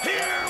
Here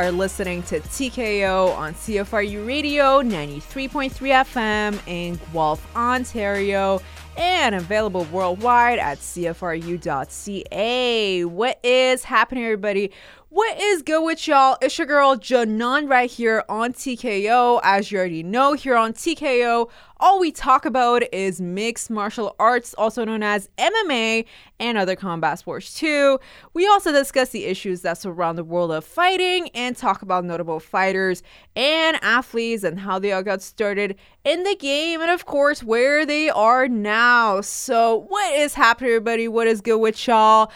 are listening to TKO on CFRU Radio 93.3 FM in Guelph, Ontario, and available worldwide at CFRU.ca. What is happening, everybody? What is good with y'all? It's your girl Janan right here on TKO. As you already know, here on TKO, all we talk about is mixed martial arts, also known as MMA, and other combat sports too. We also discuss the issues that surround the world of fighting and talk about notable fighters and athletes and how they all got started in the game and, of course, where they are now. So, what is happening, everybody? What is good with y'all?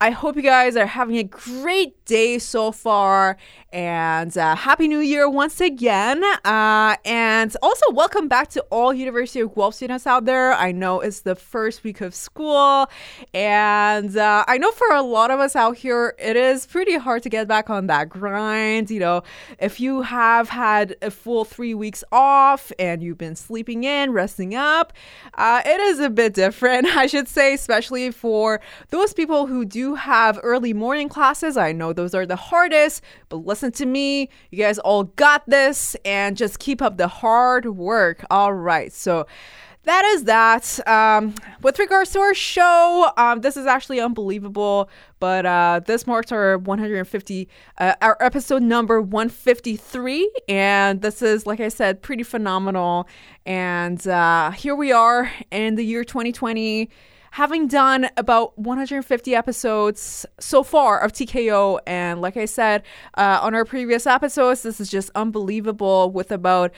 I hope you guys are having a great day so far and uh, happy new year once again. Uh, and also welcome back to all university of guelph students out there. I know it's the first week of school and uh, i know for a lot of us out here it is pretty hard to get back on that grind. You know if you have had a full three weeks off and you've been sleeping in resting up uh, it is a bit different i should say especially for those people who do have early morning classes. I know those are the hardest but listen to me. You guys all got this and just keep up the hard work. All right. So that is that. Um, with regards to our show, um, this is actually unbelievable, but uh, this marks our 150, uh, our episode number 153, and this is, like I said, pretty phenomenal. And uh, here we are in the year 2020 having done about 150 episodes so far of TKO. And like I said uh, on our previous episodes, this is just unbelievable with about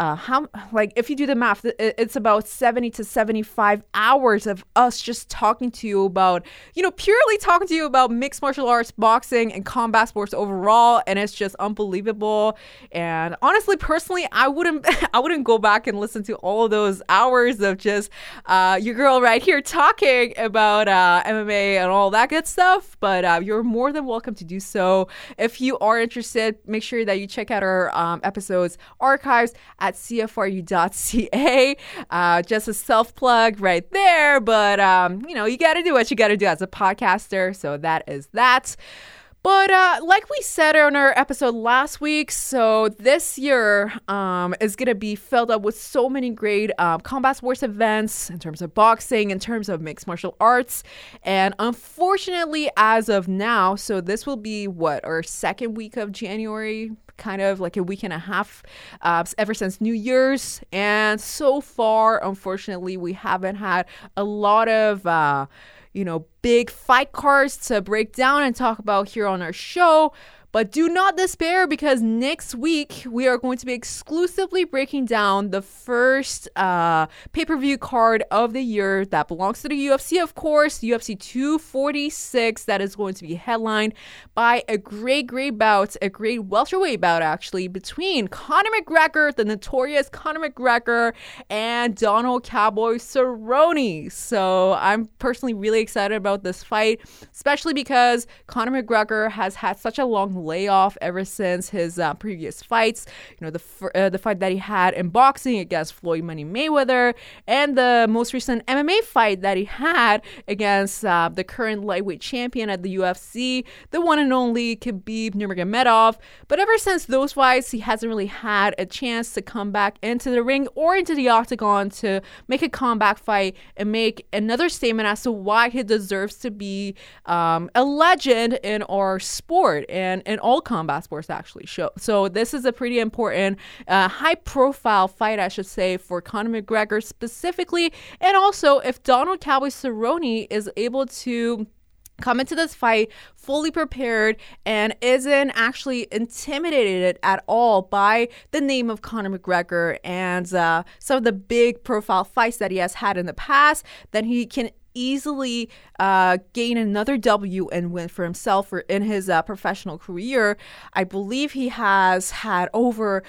uh, how like if you do the math it's about 70 to 75 hours of us just talking to you about you know purely talking to you about mixed martial arts boxing and combat sports overall and it's just unbelievable. And honestly personally i wouldn't i wouldn't go back and listen to all of those hours of just uh, your girl right here talking about uh, mma and all that good stuff. But uh, you're more than welcome to do so. If you are interested make sure that you check out our um, episodes archives at cfru.ca. Uh, just a self plug right there, but um, you know, you got to do what you got to do as a podcaster. So that is that. But uh, like we said on our episode last week, so this year um, is going to be filled up with so many great um, combat sports events in terms of boxing, in terms of mixed martial arts. And unfortunately, as of now, so this will be what, our second week of January, kind of like a week and a half uh, ever since New Year's. And so far, unfortunately, we haven't had a lot of. Uh, you know, big fight cards to break down and talk about here on our show. But do not despair because next week we are going to be exclusively breaking down the first uh, pay per view card of the year that belongs to the UFC, of course, UFC 246, that is going to be headlined by a great, great bout, a great welterweight bout actually, between Conor McGregor, the notorious Conor McGregor, and Donald Cowboy Cerrone. So I'm personally really excited about this fight, especially because Conor McGregor has had such a long layoff ever since his uh, previous fights. You know, the f- uh, the fight that he had in boxing against Floyd Money Mayweather, and the most recent MMA fight that he had against uh, the current lightweight champion at the UFC, the one and only Khabib Nurmagomedov. But ever since those fights, he hasn't really had a chance to come back into the ring or into the octagon to make a comeback fight and make another statement as to why he deserves to be um, a legend in our sport and in all combat sports actually show. So this is a pretty important, uh, high profile fight, I should say, for Conor McGregor specifically, and also if Donald Cowboy Cerrone is able to come into this fight fully prepared and isn't actually intimidated at all by the name of Conor McGregor and uh, some of the big profile fights that he has had in the past, then he can easily uh, gain another W and win for himself in his uh, professional career. I believe he has had over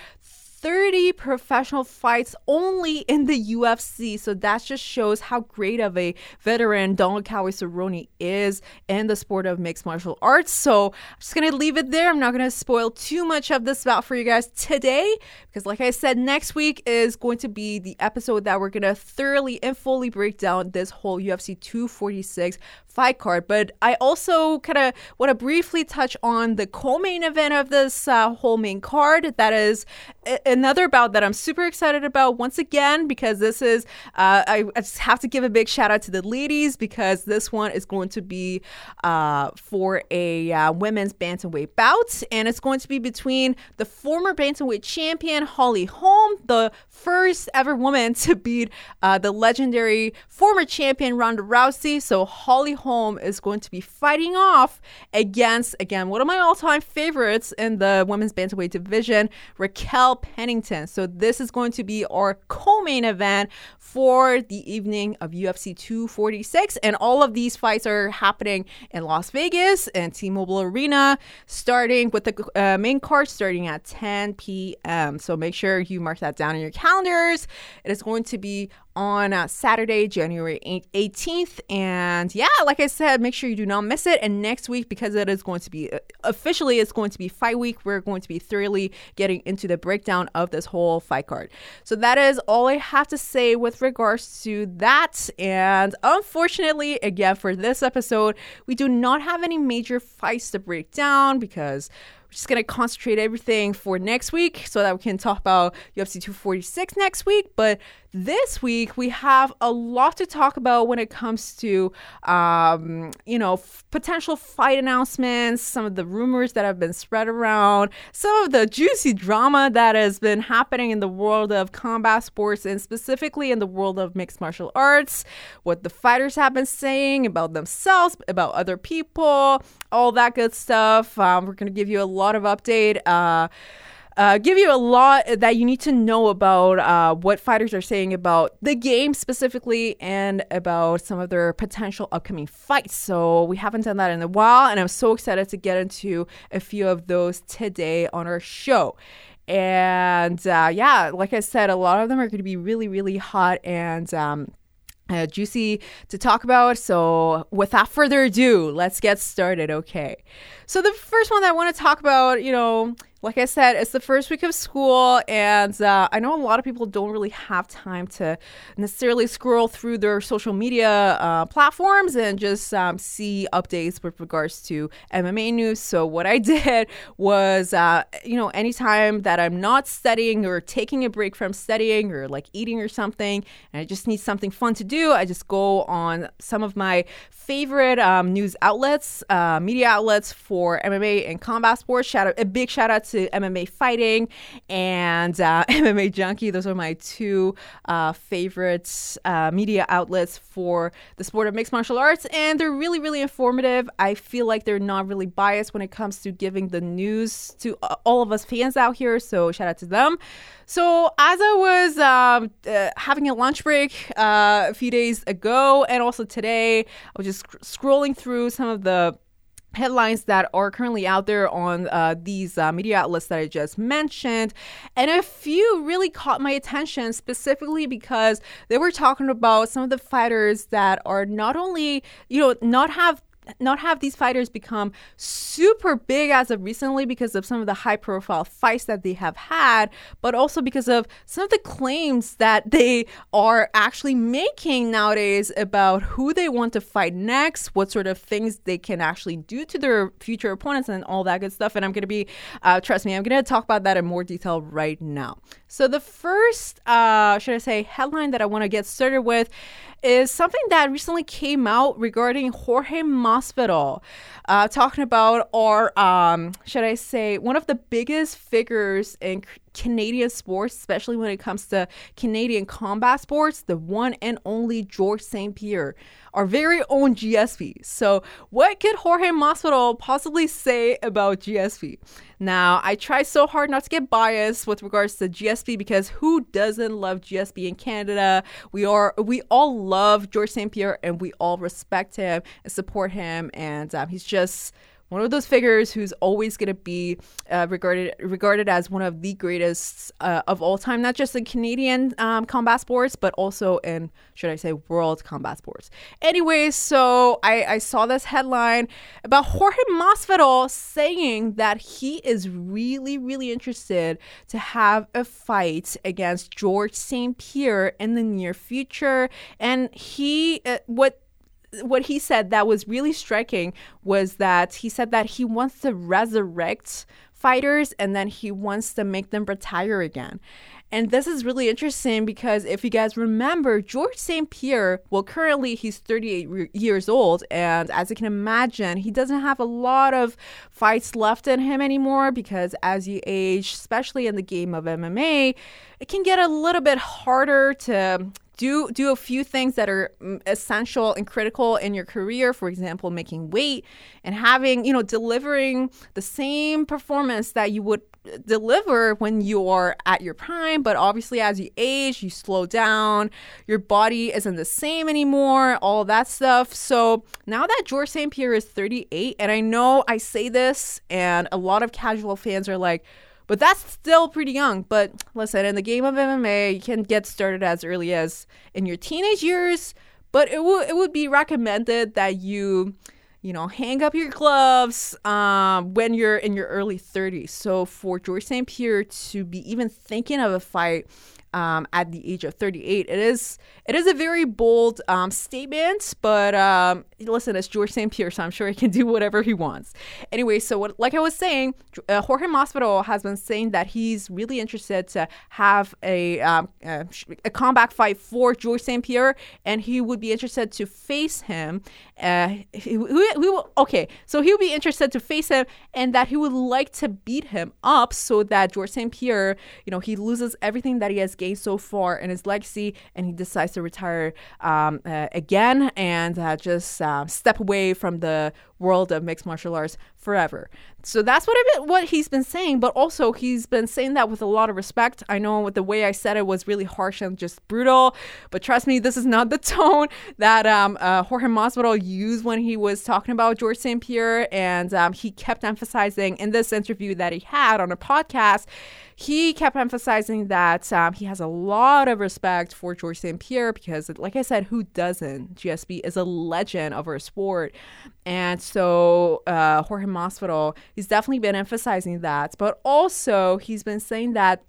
30 professional fights only in the UFC. So that just shows how great of a veteran Donald Cowboy Cerrone is in the sport of mixed martial arts. So I'm just going to leave it there. I'm not going to spoil too much of this bout for you guys today because, like I said, next week is going to be the episode that we're going to thoroughly and fully break down this whole UFC 246 fight card. But I also kind of want to briefly touch on the co-main event of this uh, whole main card. That is a- another bout that I'm super excited about once again because this is uh, I, I, just have to give a big shout out to the ladies because this one is going to be uh, for a uh, women's bantamweight bout and it's going to be between the former bantamweight champion Holly Holm, the first ever woman to beat uh, the legendary former champion Ronda Rousey. So Holly Holm is going to be fighting off against, again, one of my all time favorites in the women's bantamweight division, Raquel Pennington. So this is going to be our co main event for the evening of UFC 246. And all of these fights are happening in Las Vegas and T Mobile Arena, starting with the uh, main card starting at 10 p.m. So make sure you mark that down in your calendars. It is going to be on uh, Saturday, January 18th. And yeah, like I said, make sure you do not miss it. And next week, because it is going to be uh, officially, it's going to be fight week, we're going to be thoroughly getting into the breakdown of this whole fight card. So that is all I have to say with regards to that. And unfortunately, again, for this episode, we do not have any major fights to break down because just gonna concentrate everything for next week so that we can talk about UFC 246 next week. But this week we have a lot to talk about when it comes to, um, you know, f- potential fight announcements, some of the rumors that have been spread around, some of the juicy drama that has been happening in the world of combat sports and specifically in the world of mixed martial arts, what the fighters have been saying about themselves, about other people, all that good stuff. Um, we're gonna give you a lot of update. Uh, uh, give you a lot that you need to know about uh, what fighters are saying about the game specifically and about some of their potential upcoming fights. So we haven't done that in a while, and I'm so excited to get into a few of those today on our show. And uh, yeah, like I said, a lot of them are going to be really, really hot and. Um, uh, juicy to talk about. So, without further ado, let's get started. Okay. So, the first one that I want to talk about, you know, like I said, it's the first week of school, and uh, I know a lot of people don't really have time to necessarily scroll through their social media uh, platforms and just um, see updates with regards to MMA news. So, what I did was, uh, you know, anytime that I'm not studying or taking a break from studying or like eating or something, and I just need something fun to do, I just go on some of my favorite um, news outlets, uh, media outlets for MMA and combat sports. Shout out, a big shout out to MMA Fighting and uh, MMA Junkie. Those are my two uh, favorite uh, media outlets for the sport of mixed martial arts, and they're really, really informative. I feel like they're not really biased when it comes to giving the news to uh, all of us fans out here. So shout out to them. So as I was um, uh, having a lunch break uh, a few days ago, and also today, I was just sc- scrolling through some of the headlines that are currently out there on uh, these uh, media outlets that I just mentioned. And a few really caught my attention specifically because they were talking about some of the fighters that are not only, you know, not have not have these fighters become super big as of recently because of some of the high profile fights that they have had, but also because of some of the claims that they are actually making nowadays about who they want to fight next, what sort of things they can actually do to their future opponents, and all that good stuff. And I'm going to be, uh, trust me, I'm going to talk about that in more detail right now. So, the first, uh, should I say, headline that I want to get started with is something that recently came out regarding Jorge Masvidal, uh, talking about, or um, should I say, one of the biggest figures in Canadian sports, especially when it comes to Canadian combat sports, the one and only George St. Pierre, our very own GSP. So, what could Jorge Masvidal possibly say about GSP? Now, I try so hard not to get biased with regards to GSP because who doesn't love GSP in Canada? We are we all love George St. Pierre and we all respect him and support him, and um, he's just one of those figures who's always going to be uh, regarded regarded as one of the greatest uh, of all time, not just in Canadian um, combat sports, but also in should I say world combat sports. Anyways, so I, I saw this headline about Jorge Masvidal saying that he is really really interested to have a fight against George St. Pierre in the near future, and he uh, what what he said that was really striking was that he said that he wants to resurrect fighters and then he wants to make them retire again. And this is really interesting because if you guys remember, George St. Pierre, well, currently he's 38 re- years old. And as you can imagine, he doesn't have a lot of fights left in him anymore because as you age, especially in the game of MMA, it can get a little bit harder to do do a few things that are mm, essential and critical in your career for example making weight and having you know delivering the same performance that you would uh, deliver when you're at your prime. But obviously as you age you slow down your body isn't the same anymore all that stuff. So now that george st pierre is 38 and i know i say this and a lot of casual fans are like but that's still pretty young. But listen, in the game of MMA, you can get started as early as in your teenage years. But it would it would be recommended that you, you know, hang up your gloves um, when you're in your early 30s. So for George St. Pierre to be even thinking of a fight um, at the age of 38. It is it is a very bold um, statement, but um, listen, it's George St. Pierre, so I'm sure he can do whatever he wants. Anyway, so what, like I was saying, uh, Jorge Masvidal has been saying that he's really interested to have a, um, a, a comeback fight for George St. Pierre, and he would be interested to face him. Uh, he, he, he, okay, so he would be interested to face him, and that he would like to beat him up so that George St. Pierre, you know, he loses everything that he has gained so far in his legacy, and he decides to retire um, uh, again and uh, just uh, step away from the world of mixed martial arts forever. So that's what I, what he's been saying, but also he's been saying that with a lot of respect. I know the way I said it was really harsh and just brutal, but trust me, this is not the tone that um, uh, Jorge Masvidal used when he was talking about George St. Pierre, and um, he kept emphasizing in this interview that he had on a podcast he kept emphasizing that um, he has a lot of respect for George St. Pierre because, like I said, who doesn't? GSP is a legend of our sport. And so uh, Jorge Masvidal, he's definitely been emphasizing that. But also, he's been saying that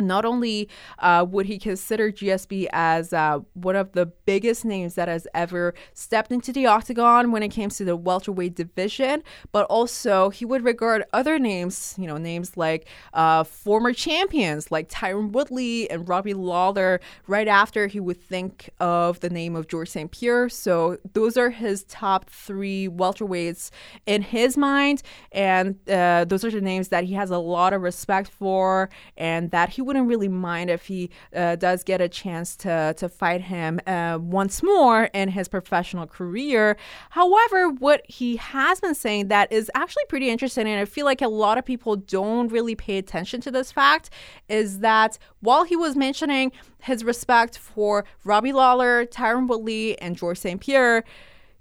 not only uh, would he consider GSP as uh, one of the biggest names that has ever stepped into the octagon when it came to the welterweight division, but also he would regard other names, you know, names like uh, former champions like Tyron Woodley and Robbie Lawler. Right after he would think of the name of George St. Pierre. So those are his top three welterweights in his mind, and uh, those are the names that he has a lot of respect for, and that he wouldn't really mind if he uh, does get a chance to to fight him uh, once more in his professional career. However, what he has been saying that is actually pretty interesting, and I feel like a lot of people don't really pay attention to this fact, is that while he was mentioning his respect for Robbie Lawler, Tyron Woodley, and George St. Pierre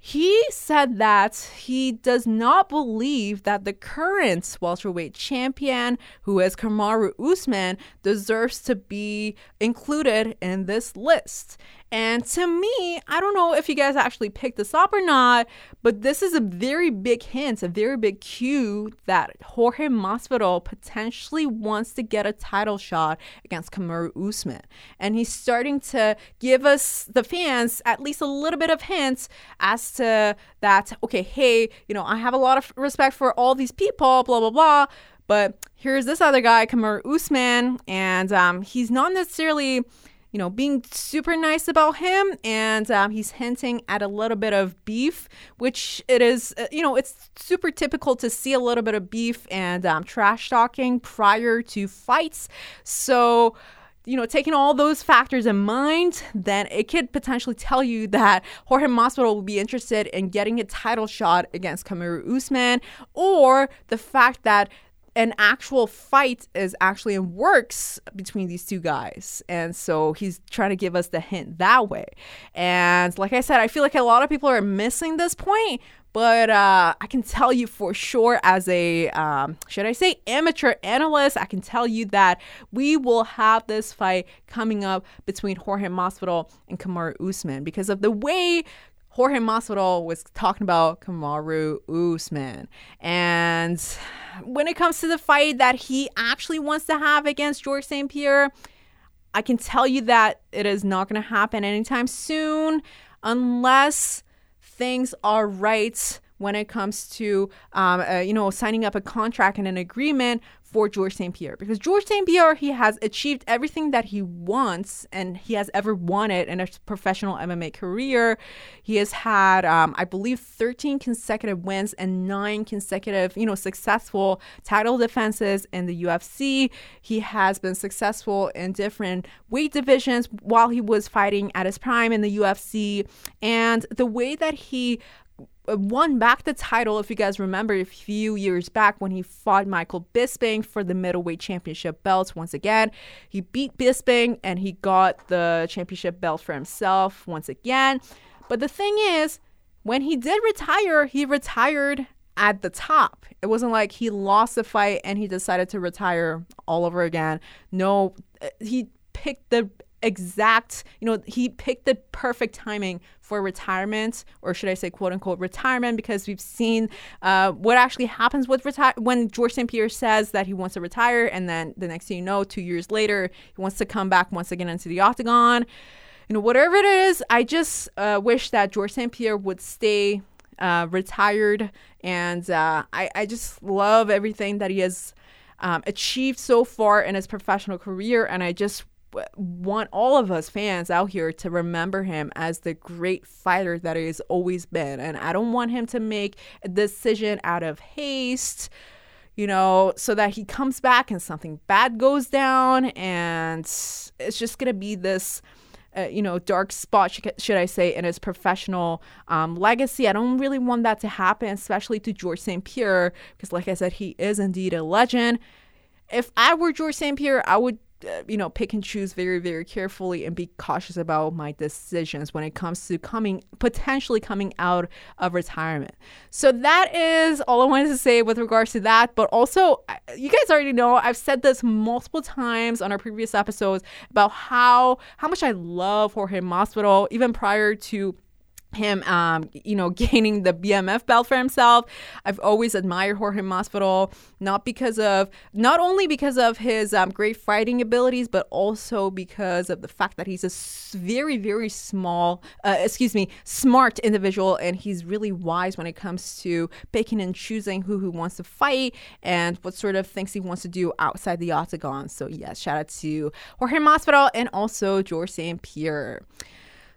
he said that he does not believe that the current welterweight champion, who is Kamaru Usman, deserves to be included in this list. And to me, I don't know if you guys actually picked this up or not, but this is a very big hint, a very big cue that Jorge Masvidal potentially wants to get a title shot against Kamaru Usman. And he's starting to give us, the fans, at least a little bit of hints as to that, okay, hey, you know, I have a lot of respect for all these people, blah, blah, blah. But here's this other guy, Kamaru Usman, and um, he's not necessarily you know, being super nice about him, and um, he's hinting at a little bit of beef, which it is, uh, you know, it's super typical to see a little bit of beef and um, trash talking prior to fights. So, you know, taking all those factors in mind, then it could potentially tell you that Jorge Masvidal will be interested in getting a title shot against Kamaru Usman, or the fact that an actual fight is actually in works between these two guys. And so he's trying to give us the hint that way. And like I said, I feel like a lot of people are missing this point, but uh, I can tell you for sure, as a um, should I say amateur analyst, I can tell you that we will have this fight coming up between Jorge Masvidal and Kamaru Usman because of the way Jorge Masvidal was talking about Kamaru Usman. And when it comes to the fight that he actually wants to have against George St. Pierre, I can tell you that it is not going to happen anytime soon unless things are right when it comes to um, uh, you know signing up a contract and an agreement for George St. Pierre because George St. Pierre he has achieved everything that he wants and he has ever wanted in a professional MMA career. He has had um, I believe 13 consecutive wins and nine consecutive you know successful title defenses in the UFC. He has been successful in different weight divisions while he was fighting at his prime in the UFC and the way that he won back the title, if you guys remember, a few years back when he fought Michael Bisping for the middleweight championship belts once again. He beat Bisping and he got the championship belt for himself once again. But the thing is, when he did retire, he retired at the top. It wasn't like he lost the fight and he decided to retire all over again. No, he picked the exact, you know, he picked the perfect timing for retirement, or should I say, quote unquote, retirement, because we've seen uh, what actually happens with retire when George St. Pierre says that he wants to retire, and then the next thing you know, two years later, he wants to come back once again into the octagon. You know, whatever it is, I just uh, wish that George St. Pierre would stay uh, retired, and uh, I, I just love everything that he has. Um, achieved so far in his professional career, and I just want all of us fans out here to remember him as the great fighter that he has always been. And I don't want him to make a decision out of haste, you know, so that he comes back and something bad goes down. And it's just going to be this. Uh, you know, dark spot, should I say, in his professional um, legacy. I don't really want that to happen, especially to George St. Pierre, because, like I said, he is indeed a legend. If I were George St. Pierre, I would Uh, you know, pick and choose very, very carefully and be cautious about my decisions when it comes to coming, potentially coming out of retirement. So that is all I wanted to say with regards to that. But also, you guys already know I've said this multiple times on our previous episodes about how how much I love Jorge Masvidal, even prior to him um, you know gaining the BMF belt for himself. I've always admired Jorge Masvidal not because of not only because of his um, great fighting abilities but also because of the fact that he's a very very small uh, excuse me smart individual and he's really wise when it comes to picking and choosing who who wants to fight and what sort of things he wants to do outside the octagon. So yes, shout out to Jorge Masvidal and also George St. Pierre.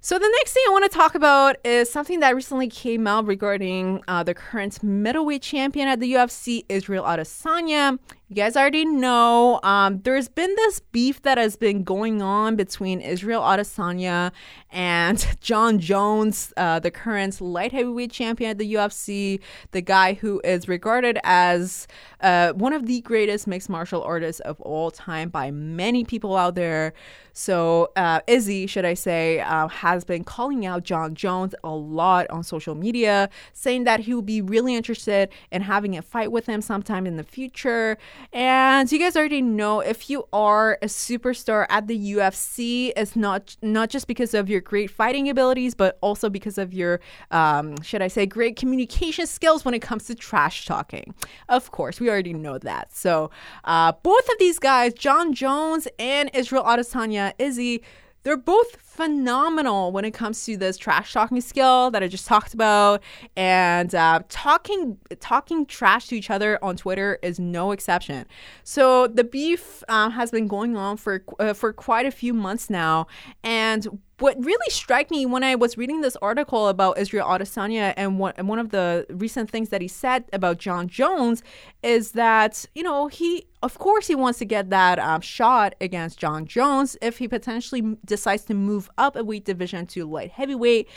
So, the next thing I want to talk about is something that recently came out regarding uh, the current middleweight champion at the UFC, Israel Adesanya. You guys already know um, there's been this beef that has been going on between Israel Adesanya and Jon Jones, uh, the current light heavyweight champion at the UFC, the guy who is regarded as uh, one of the greatest mixed martial artists of all time by many people out there. So, uh, Izzy, should I say, uh, has been calling out Jon Jones a lot on social media, saying that he would be really interested in having a fight with him sometime in the future. And you guys already know if you are a superstar at the UFC, it's not not just because of your great fighting abilities, but also because of your, um, should I say, great communication skills when it comes to trash talking. Of course, we already know that. So uh, both of these guys, Jon Jones and Israel Adesanya, Izzy, they're both phenomenal when it comes to this trash talking skill that I just talked about, and uh, talking talking trash to each other on Twitter is no exception. So the beef uh, has been going on for uh, for quite a few months now, and what really struck me when I was reading this article about Israel Adesanya and one, and one of the recent things that he said about Jon Jones is that, you know, he, of course, he wants to get that um, shot against Jon Jones if he potentially decides to move up a weight division to light heavyweight.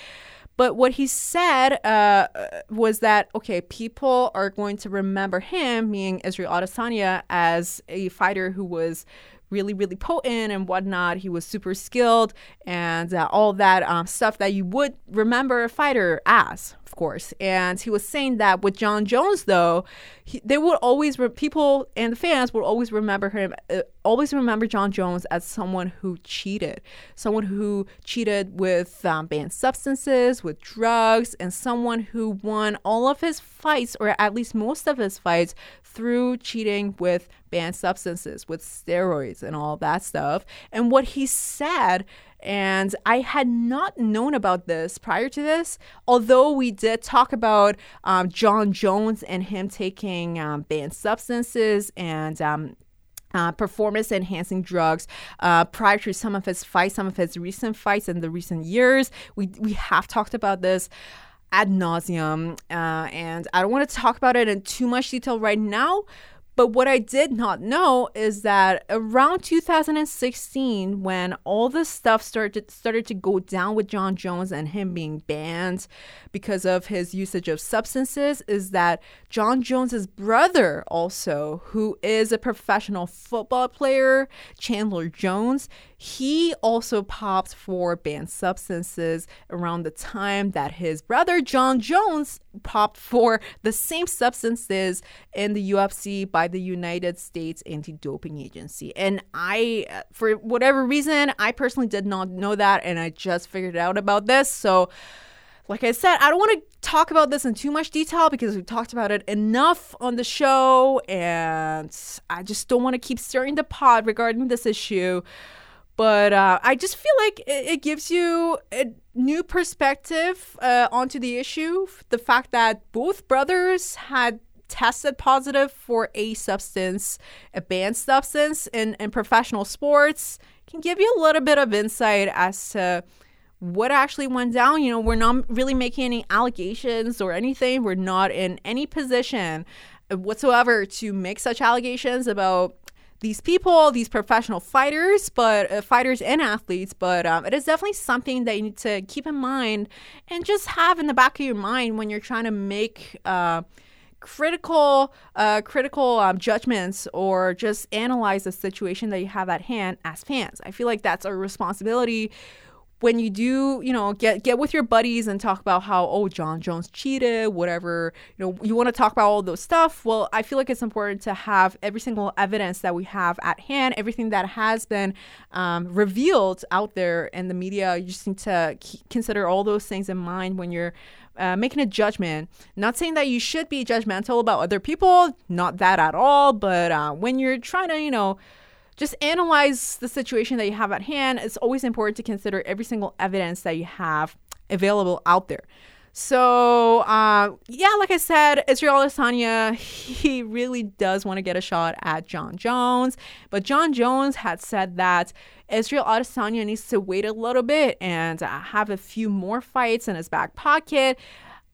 But what he said uh, was that, okay, people are going to remember him, meaning Israel Adesanya, as a fighter who was really, really potent and whatnot. He was super skilled and uh, all that um, stuff that you would remember a fighter as, of course. And he was saying that with Jon Jones, though, he, they would always, re- people and the fans would always remember him, uh, always remember Jon Jones as someone who cheated, someone who cheated with um, banned substances, with drugs, and someone who won all of his fights, or at least most of his fights, through cheating with banned substances, with steroids, and all that stuff. And what he said and I had not known about this prior to this, although we did talk about um, Jon Jones and him taking um, banned substances and um, uh, performance enhancing drugs uh, prior to some of his fights, some of his recent fights in the recent years. We, we have talked about this ad nauseum, uh, and I don't want to talk about it in too much detail right now. But what I did not know is that around 2016, when all this stuff started started to go down with Jon Jones and him being banned because of his usage of substances, is that Jon Jones's brother also, who is a professional football player, Chandler Jones, he also popped for banned substances around the time that his brother Jon Jones popped for the same substances in the UFC by the United States Anti-Doping Agency. And I for whatever reason, I personally did not know that and I just figured out about this. So like I said, I don't want to talk about this in too much detail because we've talked about it enough on the show, and I just don't want to keep stirring the pot regarding this issue. But uh, I just feel like it, it, gives you a new perspective uh, onto the issue. The fact that both brothers had tested positive for a substance, a banned substance in, in professional sports, can give you a little bit of insight as to what actually went down. You know, we're not really making any allegations or anything. We're not in any position whatsoever to make such allegations about these people, these professional fighters, but uh, fighters and athletes. But um, it is definitely something that you need to keep in mind and just have in the back of your mind when you're trying to make. Uh, critical uh, critical um, judgments or just analyze the situation that you have at hand as fans i feel like that's a responsibility when you do, you know, get get with your buddies and talk about how oh Jon Jones cheated, whatever, you know, you want to talk about all those stuff. Well, I feel like it's important to have every single evidence that we have at hand, everything that has been um, revealed out there in the media. You just need to consider all those things in mind when you're uh, making a judgment. Not saying that you should be judgmental about other people, not that at all. But uh, when you're trying to, you know just analyze the situation that you have at hand. It's always important to consider every single evidence that you have available out there. So, uh, yeah, like I said, Israel Adesanya, he really does want to get a shot at Jon Jones. But Jon Jones had said that Israel Adesanya needs to wait a little bit and uh, have a few more fights in his back pocket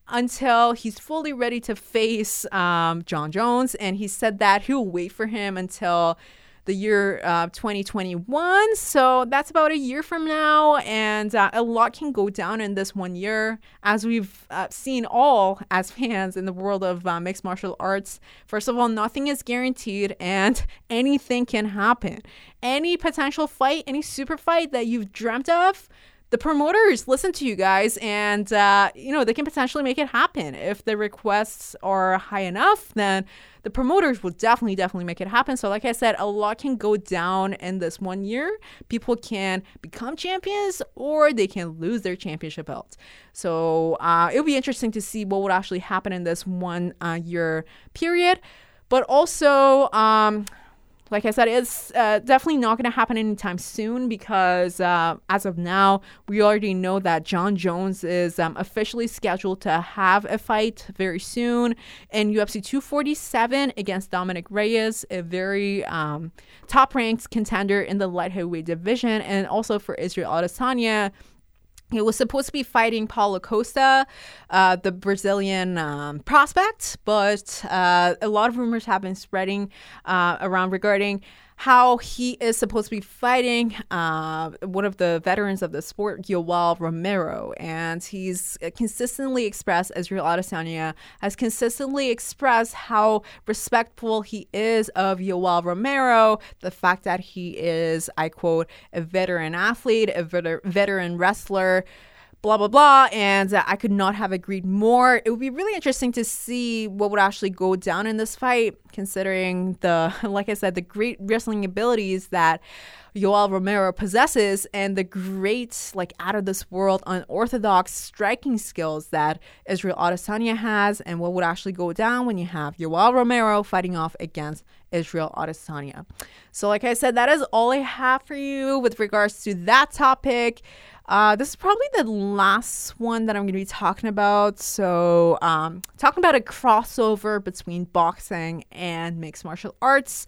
until he's fully ready to face um, Jon Jones. And he said that he'll wait for him until the year uh, 2021. So that's about a year from now, and uh, a lot can go down in this one year, as we've uh, seen all as fans in the world of uh, mixed martial arts. First of all, nothing is guaranteed, and anything can happen. Any potential fight, any super fight that you've dreamt of the promoters listen to you guys and uh, you know they can potentially make it happen. If the requests are high enough then the promoters will definitely definitely make it happen. So like i said a lot can go down in this one year. People can become champions or they can lose their championship belt so uh, it'll be interesting to see what would actually happen in this one uh, year period. But also um, like I said, it's uh, definitely not going to happen anytime soon because uh, as of now, we already know that Jon Jones is um, officially scheduled to have a fight very soon in UFC 247 against Dominick Reyes, a very um, top ranked contender in the light heavyweight division, and also for Israel Adesanya he was supposed to be fighting Paulo Costa, uh, the Brazilian um, prospect, but uh, a lot of rumors have been spreading uh, around regarding how he is supposed to be fighting uh, one of the veterans of the sport, Yoel Romero. And he's consistently expressed, Israel Adesanya has consistently expressed how respectful he is of Yoel Romero, the fact that he is, I quote, a veteran athlete, a veteran wrestler blah blah blah and uh, i could not have agreed more it would be really interesting to see what would actually go down in this fight considering the like i said the great wrestling abilities that Yoel Romero possesses and the great, like, out of this world, unorthodox striking skills that Israel Adesanya has, and what would actually go down when you have Yoel Romero fighting off against Israel Adesanya. So, like I said, that is all I have for you with regards to that topic. Uh, this is probably the last one that I'm going to be talking about. So, um, talking about a crossover between boxing and mixed martial arts.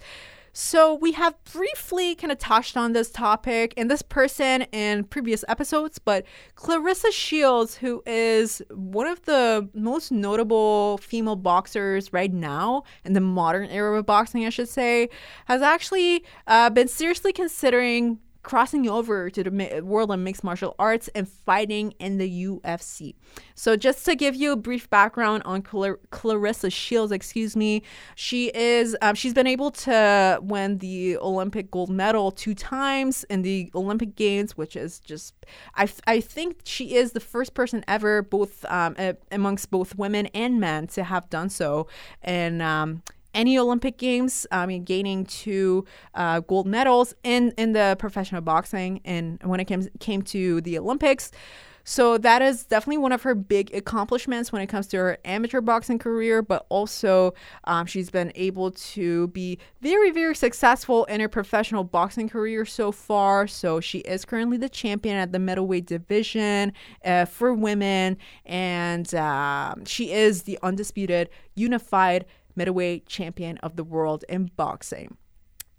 So, we have briefly kind of touched on this topic and this person in previous episodes, but Claressa Shields, who is one of the most notable female boxers right now in the modern era of boxing, I should say, has actually uh, been seriously considering crossing over to the world of mixed martial arts and fighting in the UFC. So, just to give you a brief background on Clar- Claressa Shields, excuse me, she is um, she's been able to win the Olympic gold medal two times in the Olympic Games, which is just I I think she is the first person ever, both um, amongst both women and men, to have done so, and um, any Olympic Games. I mean, gaining two uh, gold medals in in the professional boxing, and when it came came to the Olympics. So that is definitely one of her big accomplishments when it comes to her amateur boxing career, but also um, she's been able to be very, very successful in her professional boxing career so far. So she is currently the champion at the middleweight division uh, for women, and uh, she is the undisputed unified middleweight champion of the world in boxing.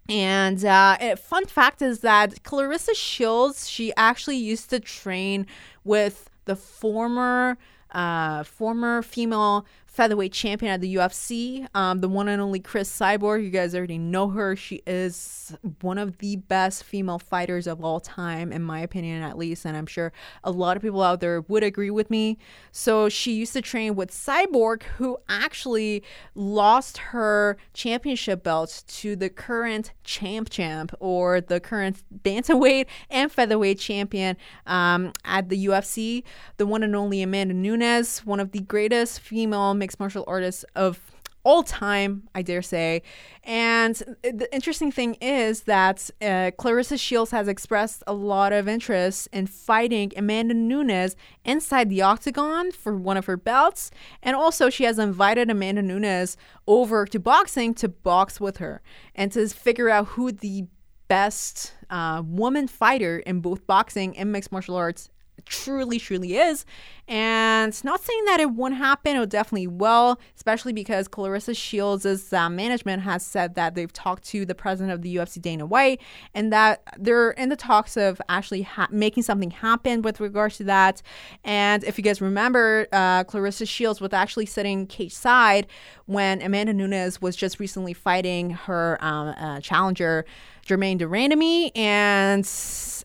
And uh, fun fact is that Claressa Shields, she actually used to train with the former uh, former female featherweight champion at the UFC, um, the one and only Cris Cyborg. You guys already know her. She is one of the best female fighters of all time, in my opinion, at least. And I'm sure a lot of people out there would agree with me. So she used to train with Cyborg, who actually lost her championship belt to the current champ champ or the current bantamweight and featherweight champion um, at the UFC, the one and only Amanda Nunes, one of the greatest female mixed martial artists of all time, I dare say. And the interesting thing is that uh, Claressa Shields has expressed a lot of interest in fighting Amanda Nunes inside the octagon for one of her belts. And also, she has invited Amanda Nunes over to boxing to box with her and to figure out who the best uh, woman fighter in both boxing and mixed martial arts truly, truly is. And not saying that it won't happen, it definitely will, especially because Claressa Shields' uh, management has said that they've talked to the president of the UFC, Dana White, and that they're in the talks of actually ha- making something happen with regards to that. And if you guys remember, uh, Claressa Shields was actually sitting cage side when Amanda Nunes was just recently fighting her um, uh, challenger. Germaine de And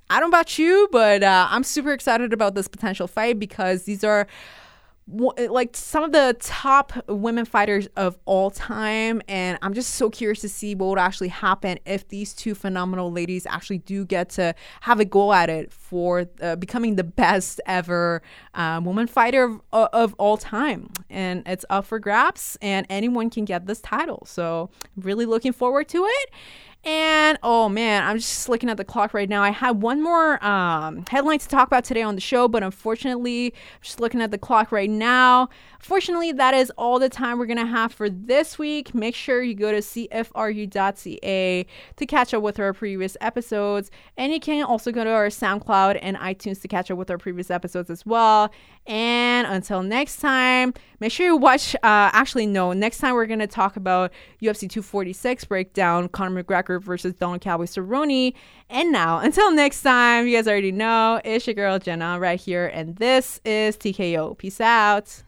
I don't know about you, but uh, I'm super excited about this potential fight because these are like some of the top women fighters of all time and i'm just so curious to see what would actually happen if these two phenomenal ladies actually do get to have a go at it for uh, becoming the best ever uh, woman fighter of, of, all time and it's up for grabs and anyone can get this title so really looking forward to it And oh man, I'm just looking at the clock right now. I had one more um, headline to talk about today on the show, but unfortunately, I'm just looking at the clock right now. Fortunately, that is all the time we're gonna have for this week. Make sure you go to cfru.ca to catch up with our previous episodes, and you can also go to our SoundCloud and iTunes to catch up with our previous episodes as well. And until next time, make sure you watch. Uh, actually, no, next time we're gonna talk about UFC 246 breakdown, Conor McGregor versus Donald Cowboy Cerrone. And now, until next time, you guys already know it's your girl Jenna right here, and this is TKO. Peace out.